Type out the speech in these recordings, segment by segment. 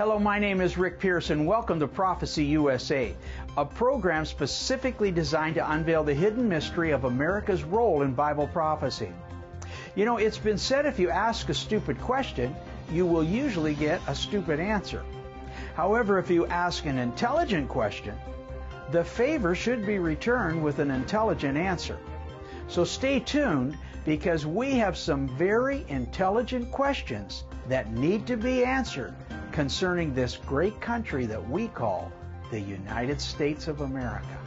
Hello, my name is Rick Pearson. Welcome to Prophecy USA, a program specifically designed to unveil the hidden mystery of America's role in Bible prophecy. You know, it's been said if you ask a stupid question, you will usually get a stupid answer. However, if you ask an intelligent question, the favor should be returned with an intelligent answer. So stay tuned because we have some very intelligent questions that need to be answered concerning this great country that we call the United States of America.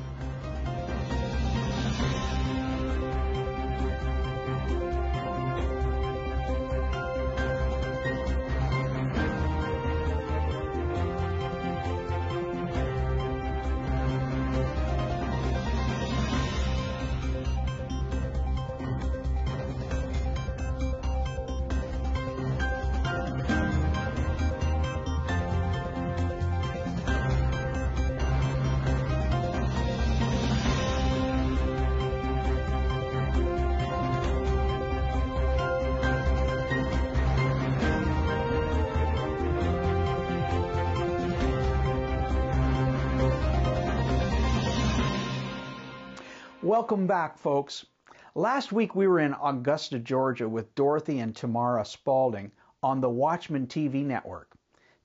Welcome back, folks. Last week we were in Augusta, Georgia with Dorothy and Tamara Spalding on the Watchman TV network.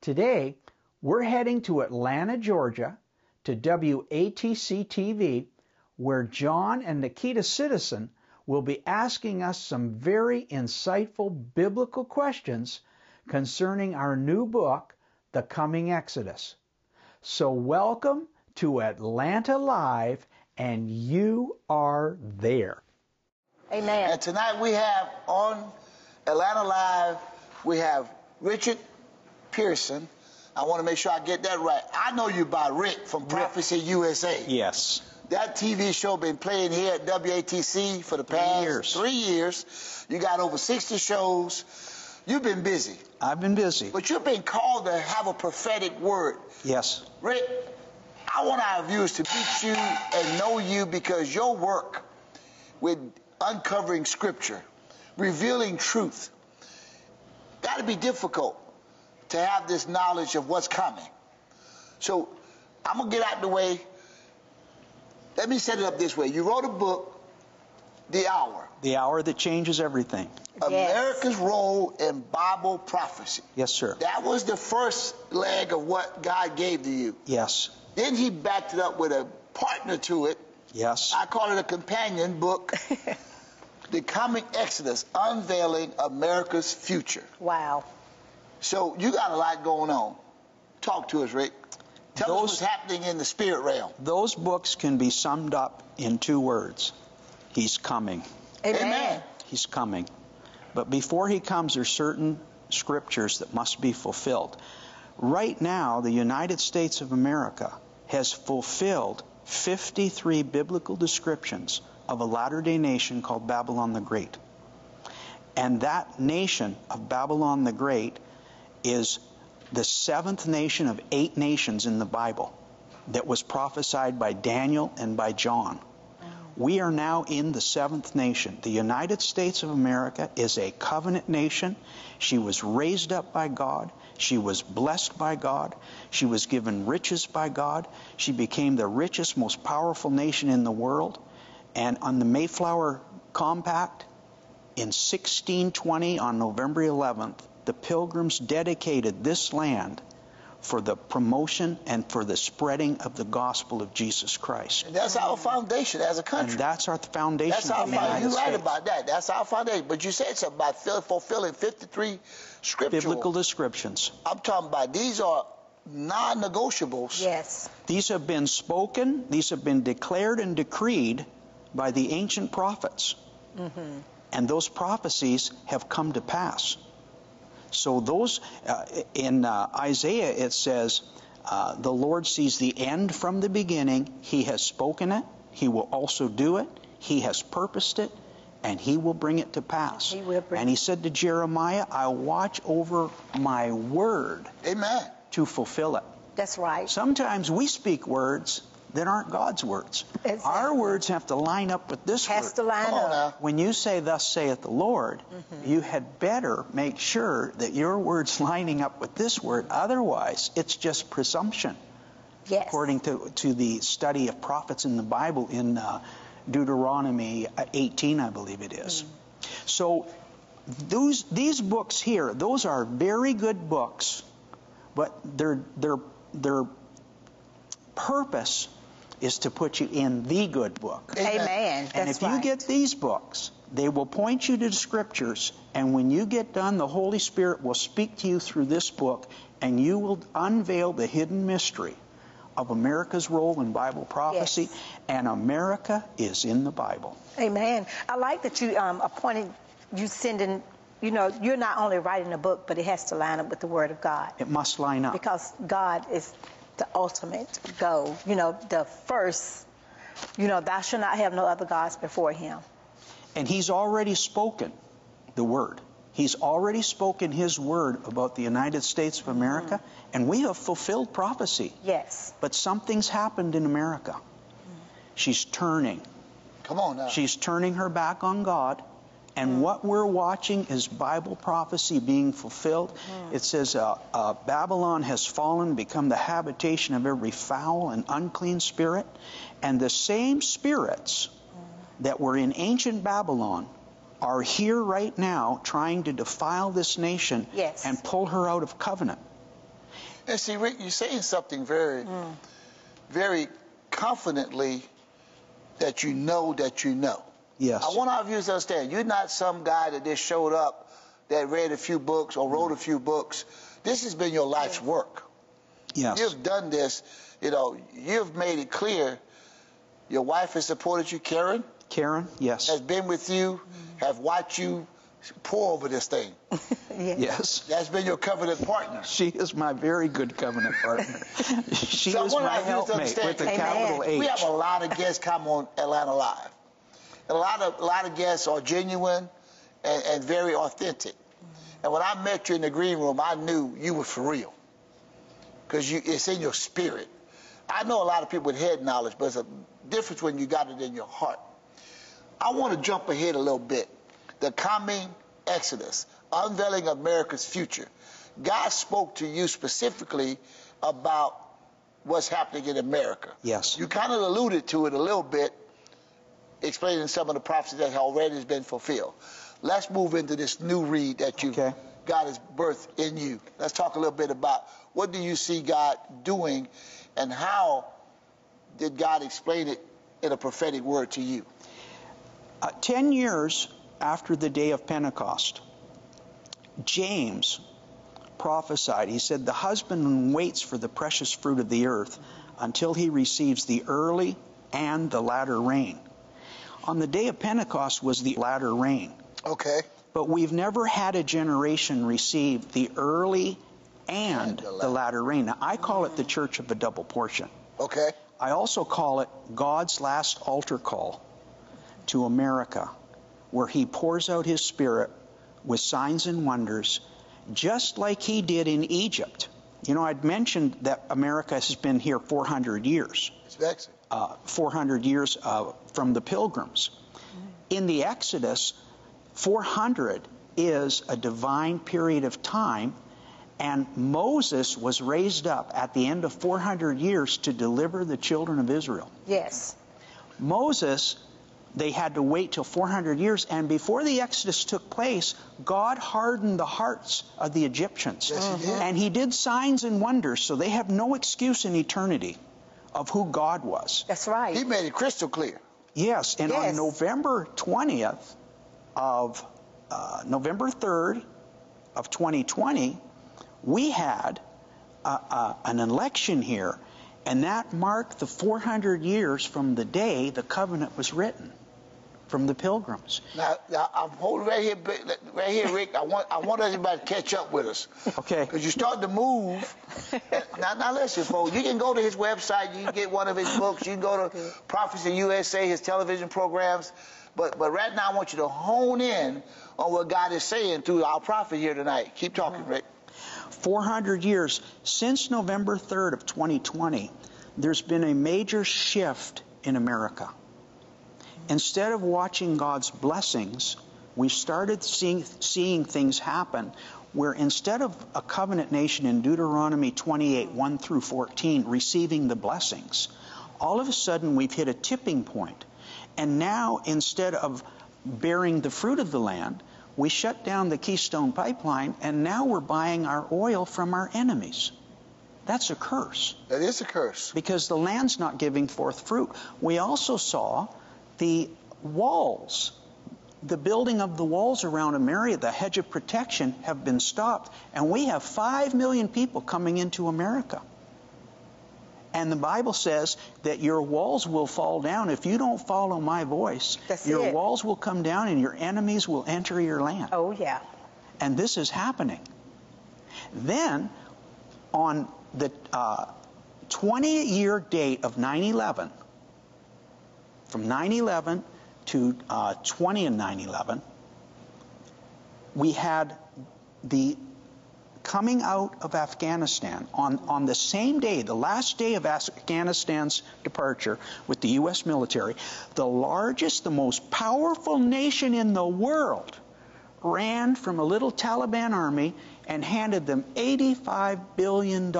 Today, we're heading to Atlanta, Georgia to WATC TV where John and Nikita Citizen will be asking us some very insightful biblical questions concerning our new book, The Coming Exodus. So welcome to Atlanta Live and you are there. Amen. And tonight we have on Atlanta Live, we have Richard Pearson. I want to make sure I get that right. I know you by Rick from Prophecy USA. Yes. That TV show been playing here at WATC for the past three years. Three years. You got over 60 shows. You've been busy. I've been busy. But you've been called to have a prophetic word. Yes. Rick, I want our viewers to meet you and know you because your work with uncovering scripture, revealing truth, got to be difficult to have this knowledge of what's coming. So I'm going to get out the way. Let me set it up this way. You wrote a book, The Hour. The hour that changes everything. Yes. America's role in Bible prophecy. Yes, sir. That was the first leg of what God gave to you. Yes. Then he backed it up with a partner to it. Yes. I call it a companion book. the Coming Exodus, Unveiling America's Future. Wow. So you got a lot going on. Talk to us, Rick. Tell Those- us what's happening in the spirit realm. Those books can be summed up in two words. He's coming. Amen. Amen. He's coming. But before he comes, there's certain scriptures that must be fulfilled. Right now, the United States of America has fulfilled 53 biblical descriptions of a latter day nation called Babylon the Great. And that nation of Babylon the Great is the seventh nation of eight nations in the Bible that was prophesied by Daniel and by John. We are now in the seventh nation. The United States of America is a covenant nation. She was raised up by God. She was blessed by God. She was given riches by God. She became the richest, most powerful nation in the world. And on the Mayflower Compact in 1620, on November 11th, the Pilgrims dedicated this land for the promotion and for the spreading of the gospel of Jesus Christ. And that's our foundation as a country. And that's our foundation That's our of the foundation. United You're right States. about that. That's our foundation. But you said something about fulfilling 53 scriptural. Biblical descriptions. I'm talking about these are non-negotiables. Yes. These have been spoken, these have been declared and decreed by the ancient prophets. Mm-hmm. And those prophecies have come to pass. So, those, uh, in uh, Isaiah, it says, uh, The Lord sees the end from the beginning. He has spoken it, He will also do it, He has purposed it, and He will bring it to pass. He will bring and He said to Jeremiah, I'll watch over my word Amen. to fulfill it. That's right. Sometimes we speak words that aren't God's words. Exactly. Our words have to line up with this Has word. to line up. When you say, Thus saith the Lord, Mm-hmm. you had better make sure that your word's lining up with this word. Otherwise, it's just presumption, Yes. according to, to the study of prophets in the Bible in uh, Deuteronomy 18, I believe it is. So, those, these books here, those are very good books, but their, their, their purpose is to put you in the good book. Amen. That's And if right. you get these books, they will point you to the scriptures, and when you get done, the Holy Spirit will speak to you through this book, and you will unveil the hidden mystery of America's role in Bible prophecy, Yes. and America is in the Bible. Amen. I like that you um, appointed, you sending, you know, you're not only writing a book, but it has to line up with the Word of God. It must line up. Because God is the ultimate goal, you know, the first, you know, thou shalt not have no other gods before Him. And He's already spoken the word. He's already spoken His word about the United States of mm-hmm. America, and we have fulfilled prophecy. Yes. But something's happened in America. Mm. She's turning. Come on now. She's turning her back on God. And what we're watching is Bible prophecy being fulfilled. It says, uh, uh, Babylon has fallen, become the habitation of every foul and unclean spirit. And the same spirits that were in ancient Babylon are here right now trying to defile this nation Yes. and pull her out of covenant. And see, Rick, you're saying something very, very confidently that you know that you know. Yes. I want our viewers to understand you're not some guy that just showed up that read a few books or wrote a few books. This has been your life's work. yes. You've done this, you know, you've made it clear. Your wife has supported you, Karen, Karen? Yes. has been with you, have watched you pour over this thing. Yes. Yes. That's been your covenant partner. She is my very good covenant partner. she So I is my to helpmate understand, with a capital H. We have a lot of guests come on Atlanta Live. And a lot of a lot of guests are genuine and, and very authentic. Mm-hmm. And when I met you in the green room, I knew you were for real. Because you it's in your spirit. I know a lot of people with head knowledge, but it's a difference when you got it in your heart. I want to jump ahead a little bit. The coming Exodus, unveiling America's future. God spoke to you specifically about what's happening in America. Yes. You kind of alluded to it a little bit, explaining some of the prophecies that already has been fulfilled. Let's move into this new read that you Okay. God has birthed in you. Let's talk a little bit about what do you see God doing and how did God explain it in a prophetic word to you? Uh, Ten years after the day of Pentecost, James prophesied. He said, The husbandman waits for the precious fruit of the earth until he receives the early and the latter rain. On the day of Pentecost was the latter rain. Okay. But we've never had a generation receive the early and And the the latter rain. Now, I call it the church of a double portion. Okay. I also call it God's last altar call to America, where He pours out His Spirit with signs and wonders, just like He did in Egypt. You know, I'd mentioned that America has been here 400 years, It's vexing. Uh, 400 years uh, from the pilgrims. In the Exodus, 400 is a divine period of time, and Moses was raised up at the end of 400 years to deliver the children of Israel. Yes. Moses, they had to wait till 400 years, and before the Exodus took place, God hardened the hearts of the Egyptians. Yes, he did. And he did signs and wonders, so they have no excuse in eternity of who God was. That's right. He made it crystal clear. Yes, and Yes. on November 20th of uh, November 3rd of 2020, we had uh, uh, an election here, and that marked the 400 years from the day the covenant was written, from the pilgrims. Now, now I'm holding right here, right here, Rick. I want, I want everybody to catch up with us. Okay. Because you start to move. now, now listen, folks. You can go to his website. You can get one of his books. You can go to Prophecy USA, his television programs. But, but right now, I want you to hone in on what God is saying through our prophet here tonight. Keep talking, mm-hmm. Rick. 400 years since November 3rd of 2020, there's been a major shift in America. Instead of watching God's blessings, we started seeing, seeing things happen where instead of a covenant nation in Deuteronomy 28, 1 through 14, receiving the blessings, all of a sudden we've hit a tipping point. And now, instead of bearing the fruit of the land, we shut down the Keystone Pipeline, and now we're buying our oil from our enemies. That's a curse. That is a curse. Because the land's not giving forth fruit. We also saw the walls, the building of the walls around America, the hedge of protection, have been stopped. And we have 5 million people coming into America. And the Bible says that your walls will fall down if you don't follow my voice. That's your it. walls will come down and your enemies will enter your land. Oh, yeah. And this is happening. Then, on the uh, 20 year date of 9 11, from 9 11 to uh, 20 and 9 11, we had the coming out of Afghanistan on, on the same day, the last day of Afghanistan's departure with the U.S. military, the largest, the most powerful nation in the world ran from a little Taliban army and handed them $85 billion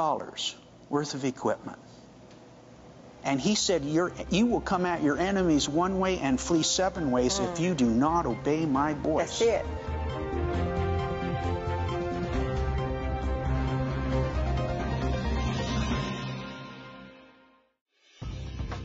worth of equipment. And he said, You're, will come at your enemies one way and flee seven ways if hmm. you do not obey my voice. That's it.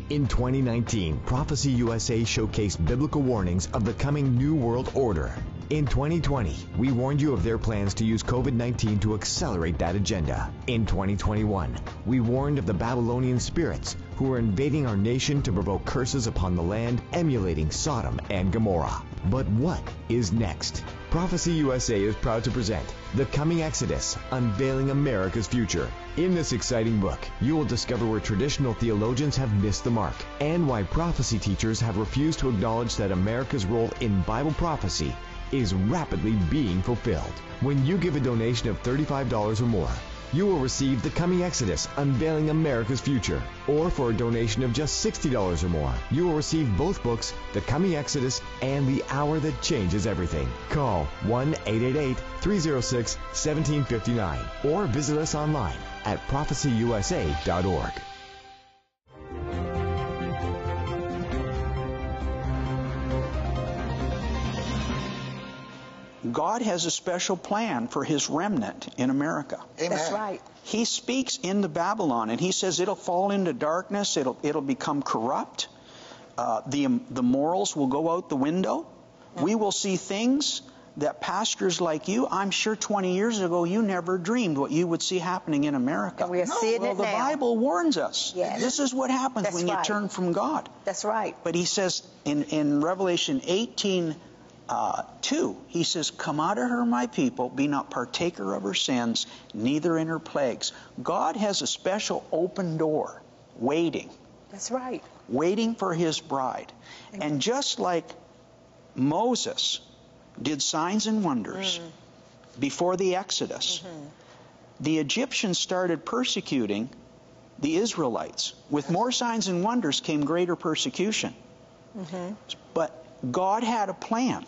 In 2019, Prophecy USA showcased biblical warnings of the coming New World Order. In 2020, we warned you of their plans to use COVID 19 to accelerate that agenda. In 2021, we warned of the Babylonian spirits who are invading our nation to provoke curses upon the land, emulating Sodom and Gomorrah. But what is next? Prophecy USA is proud to present The Coming Exodus Unveiling America's Future. In this exciting book, you will discover where traditional theologians have missed the mark and why prophecy teachers have refused to acknowledge that America's role in Bible prophecy is rapidly being fulfilled. When you give a donation of $35 or more, you will receive The Coming Exodus Unveiling America's Future. Or for a donation of just $60 or more, you will receive both books, The Coming Exodus and The Hour That Changes Everything. Call 1 888 306 1759 or visit us online at prophecyusa.org. God has a special plan for his remnant in America. Amen. That's right. He speaks into Babylon and he says it'll fall into darkness, it'll, it'll become corrupt, uh, the, the morals will go out the window. We will see things that pastors like you, I'm sure 20 years ago, you never dreamed what you would see happening in America. And we are No, seeing well, it the now. Bible warns us. Yes. This is what happens That's when you turn from God. That's right. But he says in, in Revelation 18, uh, 2, he says, Come out of her, my people, be not partaker of her sins, neither in her plagues. God has a special open door waiting, That's right. waiting for his bride. And just like Moses did signs and wonders mm. before the Exodus, mm-hmm. the Egyptians started persecuting the Israelites. With more signs and wonders came greater persecution. Mm-hmm. But God had a plan.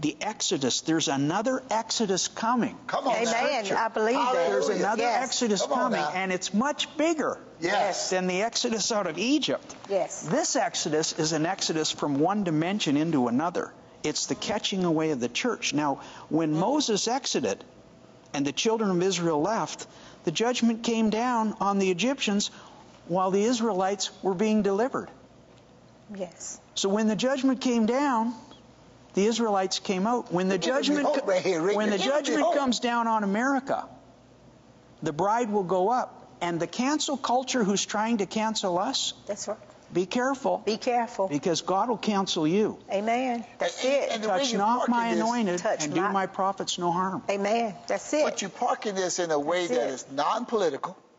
The Exodus, there's another Exodus coming. Come on. Amen. now. I believe that. There's another Yes. Exodus coming, now. and it's much bigger Yes. than the Exodus out of Egypt. Yes. This Exodus is an Exodus from one dimension into another. It's the catching away of the church. Now, when mm-hmm. Moses exited and the children of Israel left, the judgment came down on the Egyptians while the Israelites were being delivered. Yes. So when the judgment came down, the Israelites came out. When the You're giving me judgment hope right when the judgment comes down on America, the bride will go up. And the cancel culture who's trying to cancel us, That's right. be careful Be careful. because God will cancel you. Amen. That's And- it. and Touch not my anointed Touch and do my prophets no harm. Amen. That's it. But you parking this in a way That's that it. is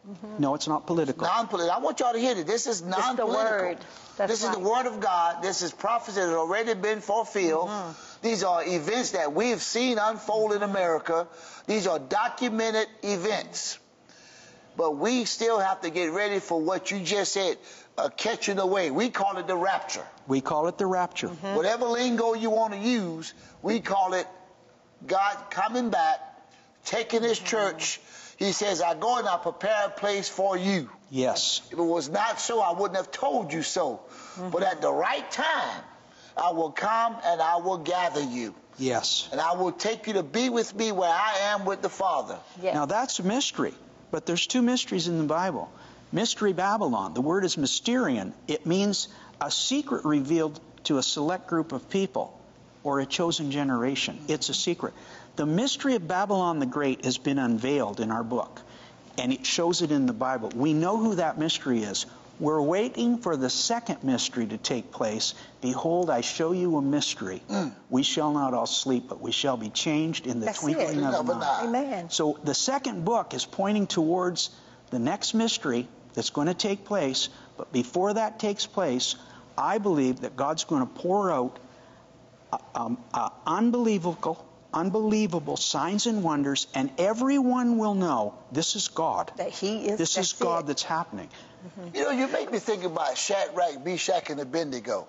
non-political. No, it's not political. Non-political. I want y'all to hear that this is non-political. The word. That's this is the word of God. This is prophecy that has already been fulfilled. Mm-hmm. These are events that we've seen unfold in America. These are documented events. But we still have to get ready for what you just said, uh, catching away. We call it the rapture. We call it the rapture. Mm-hmm. Whatever lingo you want to use, we call it God coming back, taking his Mm-hmm. church. He says, I go and I prepare a place for you. Yes. If it was not so, I wouldn't have told you so. Mm-hmm. But at the right time, I will come and I will gather you. Yes. And I will take you to be with me where I am with the Father. Yeah. Now that's a mystery, but there's two mysteries in the Bible. Mystery Babylon, the word is mysterion. It means a secret revealed to a select group of people or a chosen generation. It's a secret. The mystery of Babylon the Great has been unveiled in our book, and it shows it in the Bible. We know who that mystery is. We're waiting for the second mystery to take place. Behold, I show you a mystery. We shall not all sleep, but we shall be changed in the That's twinkling it. of an eye. die. Amen. So the second book is pointing towards the next mystery that's going to take place. But before that takes place, I believe that God's going to pour out uh, um, uh, unbelievable, unbelievable signs and wonders, and everyone will know this is God. That he is. This is God it. that's happening. You know, you make me think about Shadrach, Meshach, and Abednego.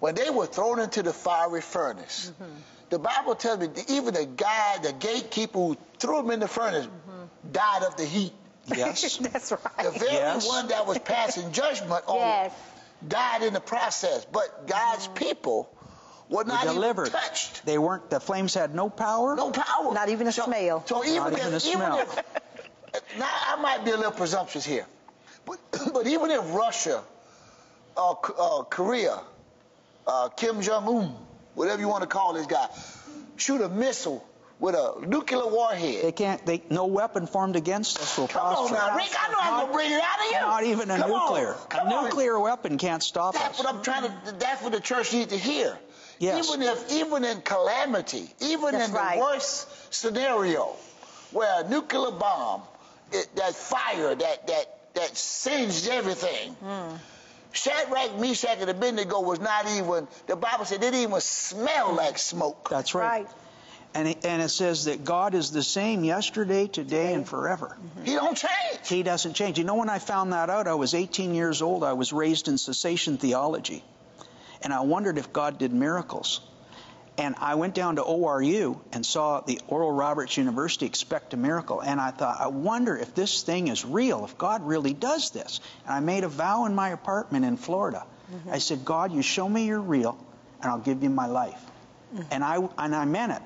When they were thrown into the fiery furnace, mm-hmm. the Bible tells me even the guy, the gatekeeper who threw them in the furnace, mm-hmm. died of the heat. Yes. that's right. The very Yes. one that was passing judgment on Yes. died in the process. But God's mm-hmm. people were not even delivered. touched. They weren't. The flames had no power. No power. Not even a so, smell. So even Not if, even a even smell. if, now I might be a little presumptuous here, but but even if Russia, uh, uh, Korea, uh, Kim Jong Un, whatever you want to call this guy, shoot a missile with a nuclear warhead. They can't. They no weapon formed against us will Come on now, Rick. I know I'm gonna bring it out of you. Not even a Come on. nuclear. Come a on. nuclear weapon can't stop That's us. what I'm trying to. That's what the church needs to hear. Yes. Even if, even in calamity, even That's in right. the worst scenario, where a nuclear bomb, it, that fire, that that that singed everything. Hmm. Shadrach, Meshach, and Abednego was not even. The Bible said it didn't even smell like smoke. That's right. Right. And it, and it says that God is the same yesterday, today, and forever. He don't change. He doesn't change. You know, when I found that out, I was 18 years old. I was raised in cessation theology. And I wondered if God did miracles. And I went down to ORU and saw the Oral Roberts University expect a miracle. And I thought, I wonder if this thing is real, if God really does this. And I made a vow in my apartment in Florida. Mm-hmm. I said, God, you show me you're real, and I'll give you my life. Mm. And I and I meant it.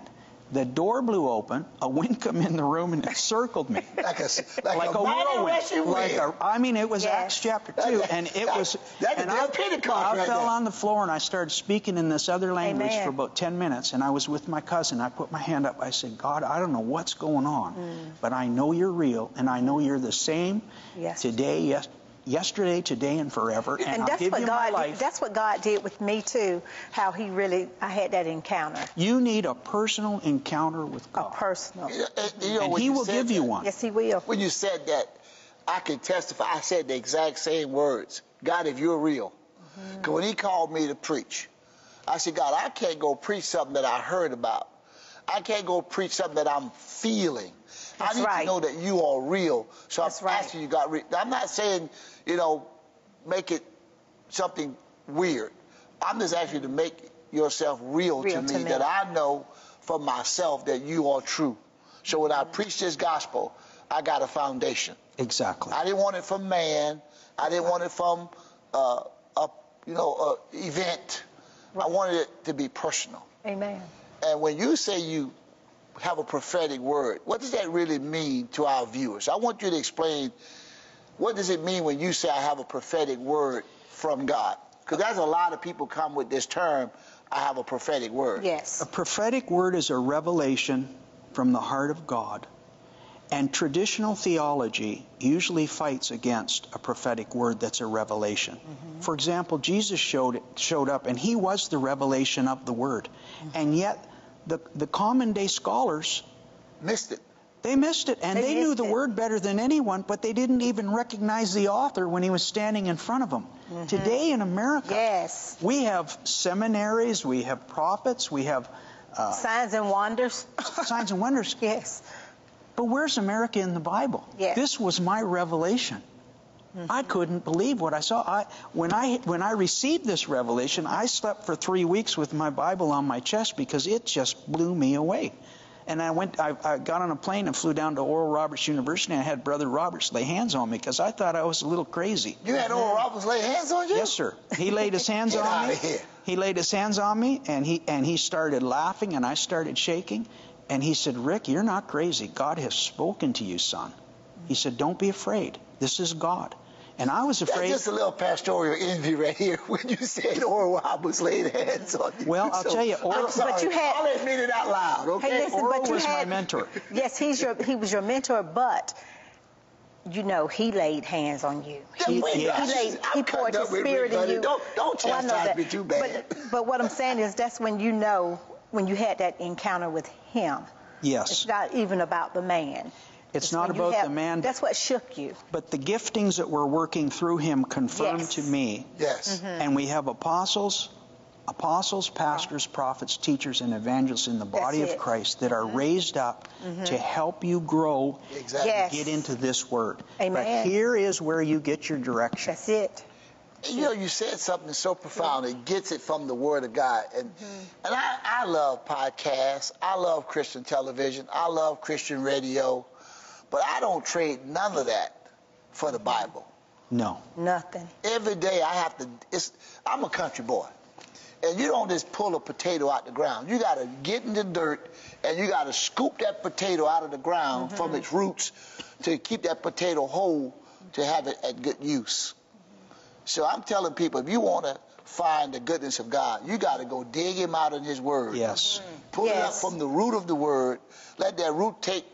The door blew open, a wind come in the room, and it circled me. Like a like, like a, a whirlwind. rushing Like a, I mean, it was Yes. Acts chapter two, and it That- was. that's and the I, day of Pentecost I right fell there. on the floor and I started speaking in this other language Amen. for about ten minutes, and I was with my cousin. I put my hand up. I said, God, I don't know what's going on, mm. but I know you're real, and I know you're the same Yes. today, yes, yesterday, today, and forever. And, And I'll that's give what you my God. life. That's what God did with me too. How He really, I had that encounter, you need a personal encounter with God. a God, personal. You know, and- you know, and when He will said give you one. Yes, He will. When you said that, I can testify. I said the exact same words. God, if you're real. Mm-hmm. Because when he called me to preach, I said, God, I can't go preach something that I heard about. I can't go preach something that I'm feeling. I need right. to know that you are real. So That's I'm right. asking you, God, re- I'm not saying, you know, make it something weird. I'm just asking you to make yourself real, Real to, to me, me. that I know for myself that you are true. So when I preach this gospel, I got a foundation. exactly. I didn't want it from man. I didn't want it from uh, a you know a event. I wanted it to be personal. Amen. And when you say you have a prophetic word, what does that really mean to our viewers? I want you to explain what does it mean when you say I have a prophetic word from God? Because there's a lot of people come with this term, I have a prophetic word. Yes. A prophetic word is a revelation from the heart of God. And traditional theology usually fights against a prophetic word that's a revelation. Mm-hmm. For example, Jesus showed showed up and he was the revelation of the word. Mm-hmm. And yet the the common day scholars Missed it. they missed it and They they, knew the it. word better than anyone, but they didn't even recognize the author when he was standing in front of them. Today in America, Yes. we have seminaries, we have prophets, we have uh, Signs and wonders. signs and wonders. yes. But where's America in the Bible? Yes. This was my revelation. Mm-hmm. I couldn't believe what I saw. I, when I when I received this revelation, I slept for three weeks with my Bible on my chest because it just blew me away. And I went, I, I got on a plane and flew down to Oral Roberts University. and I had Brother Roberts lay hands on me because I thought I was a little crazy. You had Oral mm-hmm. Roberts lay hands on you? Yes, sir. He laid his hands Get on outta me. here. He laid his hands on me, and he and he started laughing, and I started shaking. And he said, "Rick, you're not crazy. God has spoken to you, son." He said, "Don't be afraid. This is God." And I was afraid. That's afraid. just a little pastoral envy right here when you said Oral Roberts laid hands on you. Well, I'll tell you, Oral- I'm sorry. But you had- I'll admit it out loud, okay? Hey, listen, Oral but you was my mentor. Yes, he's your he was your mentor, but you know he laid hands on you. Then He, wait, he laid he I'm poured his spirit Rick, in you. Don't- don't Oh, know chastise that. me too bad. But, but what I'm saying is that's when you know when you had that encounter with him. yes, It's not even about the man. It's not about have- the man, That's what shook you. but the giftings that were working through him confirmed Yes. to me. Yes. Mm-hmm. And we have apostles, apostles, pastors, prophets, teachers, and evangelists in the body of. Christ that are mm-hmm. raised up mm-hmm. to help you grow Exactly. Yes. get into this word. Amen. But here is where you get your direction. That's it. You know, you said something so profound. It gets it from the Word of God, and and I, I love podcasts. I love Christian television. I love Christian radio, but I don't trade none of that for the Bible. No. Nothing. Every day I have to. It's I'm a country boy, and you don't just pull a potato out the ground. You got to get in the dirt, and you got to scoop that potato out of the ground mm-hmm. from its roots to keep that potato whole to have it at good use. So I'm telling people, if you want to find the goodness of God, you got to go dig Him out in His Word. Yes. Mm-hmm. Pull it up from the root of the Word. Let that root take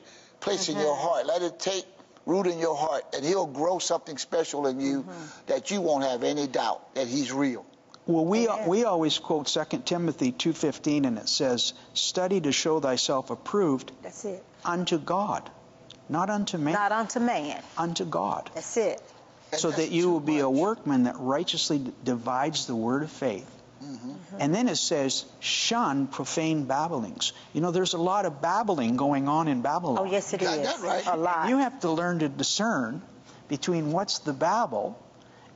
place in mm-hmm. your heart. Let it take root in your heart, and He'll grow something special in you mm-hmm. that you won't have any doubt that He's real. Well, we Amen. we always quote 2 Timothy 2:15 and it says, "Study to show thyself approved That's it. unto God, not unto man, Not unto man. unto God." That's it. And so that you too will be a workman that righteously d- divides the word of faith. Mm-hmm. And then it says, shun profane babblings. You know, there's a lot of babbling going on in Babylon. Oh yes, it Got is. that right. A lot. You have to learn to discern between what's the babble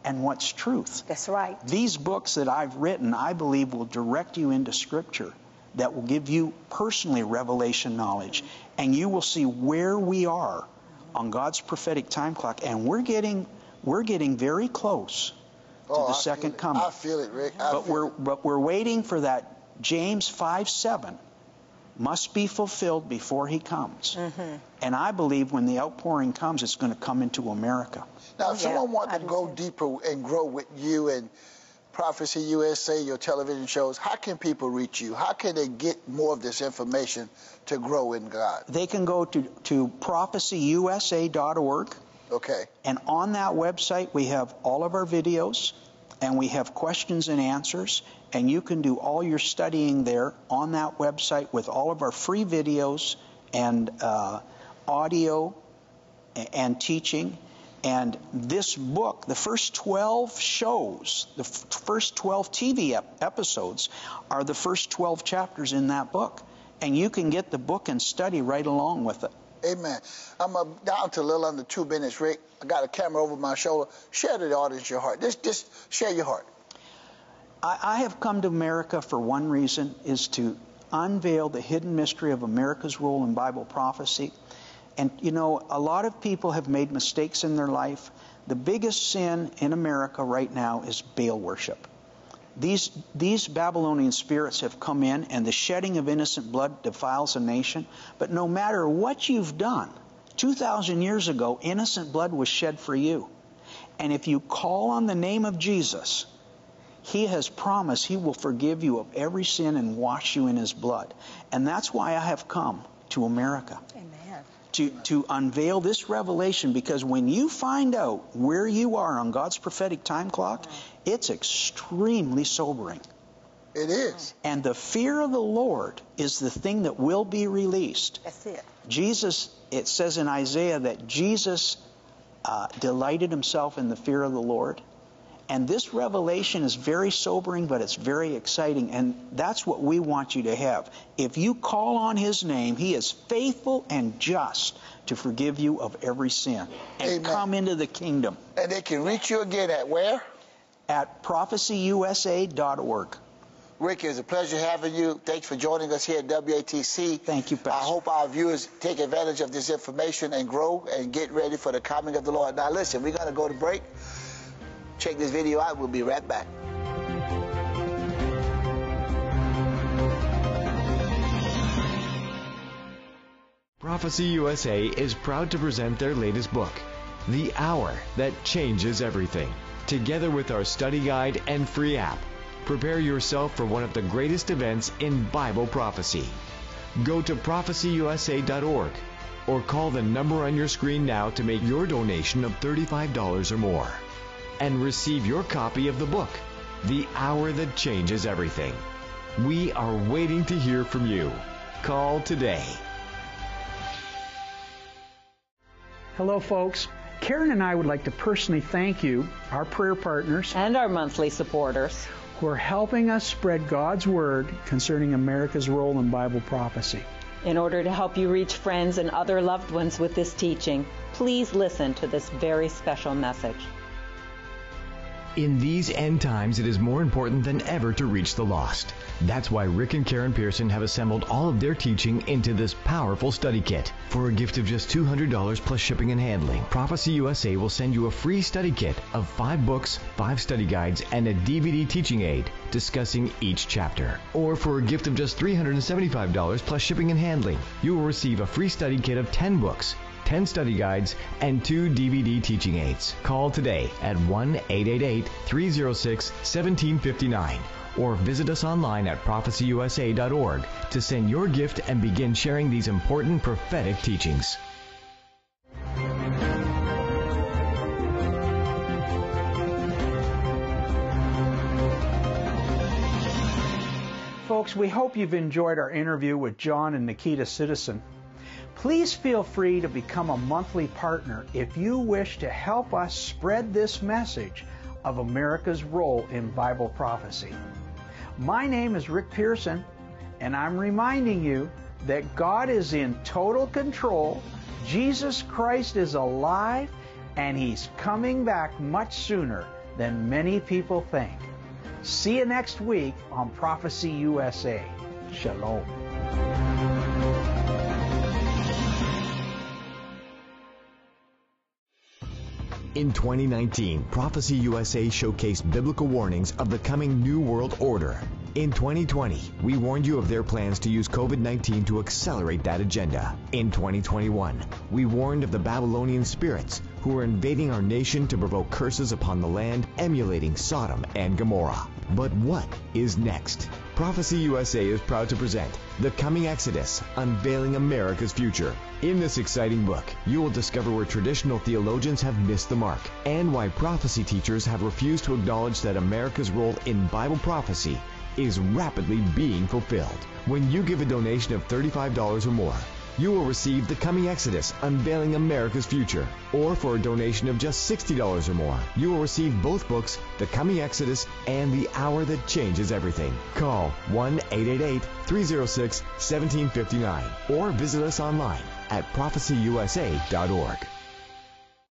and what's truth. That's right. These books that I've written, I believe, will direct you into Scripture that will give you personally revelation knowledge. And you will see where we are on God's prophetic time clock. And we're getting, we're getting very close to Oh, the I second coming. I feel it, Rick. I But feel we're, it. but we're waiting for that James 5 7 must be fulfilled before he comes. Mm-hmm. And I believe when the outpouring comes, it's going to come into America. Now, if Yeah, someone wants to go too. deeper and grow with you and Prophecy USA, your television shows, how can people reach you? How can they get more of this information to grow in God? They can go to, to prophecyusa.org. Okay. And on that website, we have all of our videos and we have questions and answers. And you can do all your studying there on that website with all of our free videos and uh, audio and teaching. And this book, the first 12 shows, the first 12 TV ep- episodes are the first 12 chapters in that book. And you can get the book and study right along with it. Amen. I'm down to a little under two minutes, Rick. I got a camera over my shoulder. Share to the audience your heart. Just, just share your heart. I, I have come to America for one reason is to unveil the hidden mystery of America's role in Bible prophecy. And you know, a lot of people have made mistakes in their life. The biggest sin in America right now is Baal worship. These, these Babylonian spirits have come in, and the shedding of innocent blood defiles a nation. But no matter what you've done, 2,000 years ago, innocent blood was shed for you. And if you call on the name of Jesus, he has promised He will forgive you of every sin and wash you in His blood. And that's why I have come to America Amen. To, to unveil this revelation because when you find out where you are on God's prophetic time clock, it's extremely sobering. It is. And the fear of the Lord is the thing that will be released. That's it. Jesus, it says in Isaiah that Jesus uh, delighted himself in the fear of the Lord. And this revelation is very sobering, but it's very exciting. And that's what we want you to have. If you call on his name, he is faithful and just to forgive you of every sin and Amen. come into the kingdom And they can reach you again at where? at prophecyusa.org. Rick, it's a pleasure having you. Thanks for joining us here at WATC. Thank you, Pastor. I hope our viewers take advantage of this information and grow and get ready for the coming of the Lord. Now, listen, we're going to go to break. Check this video out. We'll be right back. Prophecy USA is proud to present their latest book, The Hour That Changes Everything. Together with our study guide and free app, prepare yourself for one of the greatest events in Bible prophecy. Go to prophecyusa.org or call the number on your screen now to make your donation of $35 or more and receive your copy of the book, The Hour That Changes Everything. We are waiting to hear from you. Call today. Hello, folks. Karen and I would like to personally thank you, our prayer partners, and our monthly supporters. who are helping us spread God's Word concerning America's role in Bible prophecy. In order to help you reach friends and other loved ones with this teaching, please listen to this very special message. In these end times, it is more important than ever to reach the lost. That's why Rick and Karen Pearson have assembled all of their teaching into this powerful study kit. For a gift of just $200 plus shipping and handling, Prophecy USA will send you a free study kit of five books, five study guides, and a DVD teaching aid discussing each chapter. Or for a gift of just $375 plus shipping and handling, you will receive a free study kit of 10 books, 10 study guides, and 2 DVD teaching aids. Call today at 1 888 306 1759 or visit us online at prophecyusa.org to send your gift and begin sharing these important prophetic teachings. Folks, we hope you've enjoyed our interview with John and Nikita Citizen. Please feel free to become a monthly partner if you wish to help us spread this message of America's role in Bible prophecy. My name is Rick Pearson, and I'm reminding you that God is in total control, Jesus Christ is alive, and He's coming back much sooner than many people think. See you next week on Prophecy USA. Shalom. In 2019, Prophecy USA showcased biblical warnings of the coming New World Order. In 2020, we warned you of their plans to use COVID 19 to accelerate that agenda. In 2021, we warned of the Babylonian spirits who are invading our nation to provoke curses upon the land, emulating Sodom and Gomorrah. But what is next? Prophecy USA is proud to present The Coming Exodus, Unveiling America's Future. In this exciting book, you will discover where traditional theologians have missed the mark and why prophecy teachers have refused to acknowledge that America's role in Bible prophecy is rapidly being fulfilled. When you give a donation of $35 or more, you will receive The Coming Exodus, Unveiling America's Future. Or for a donation of just $60 or more, you will receive both books, The Coming Exodus and The Hour That Changes Everything. Call 1-888-306-1759 or visit us online at prophecyusa.org.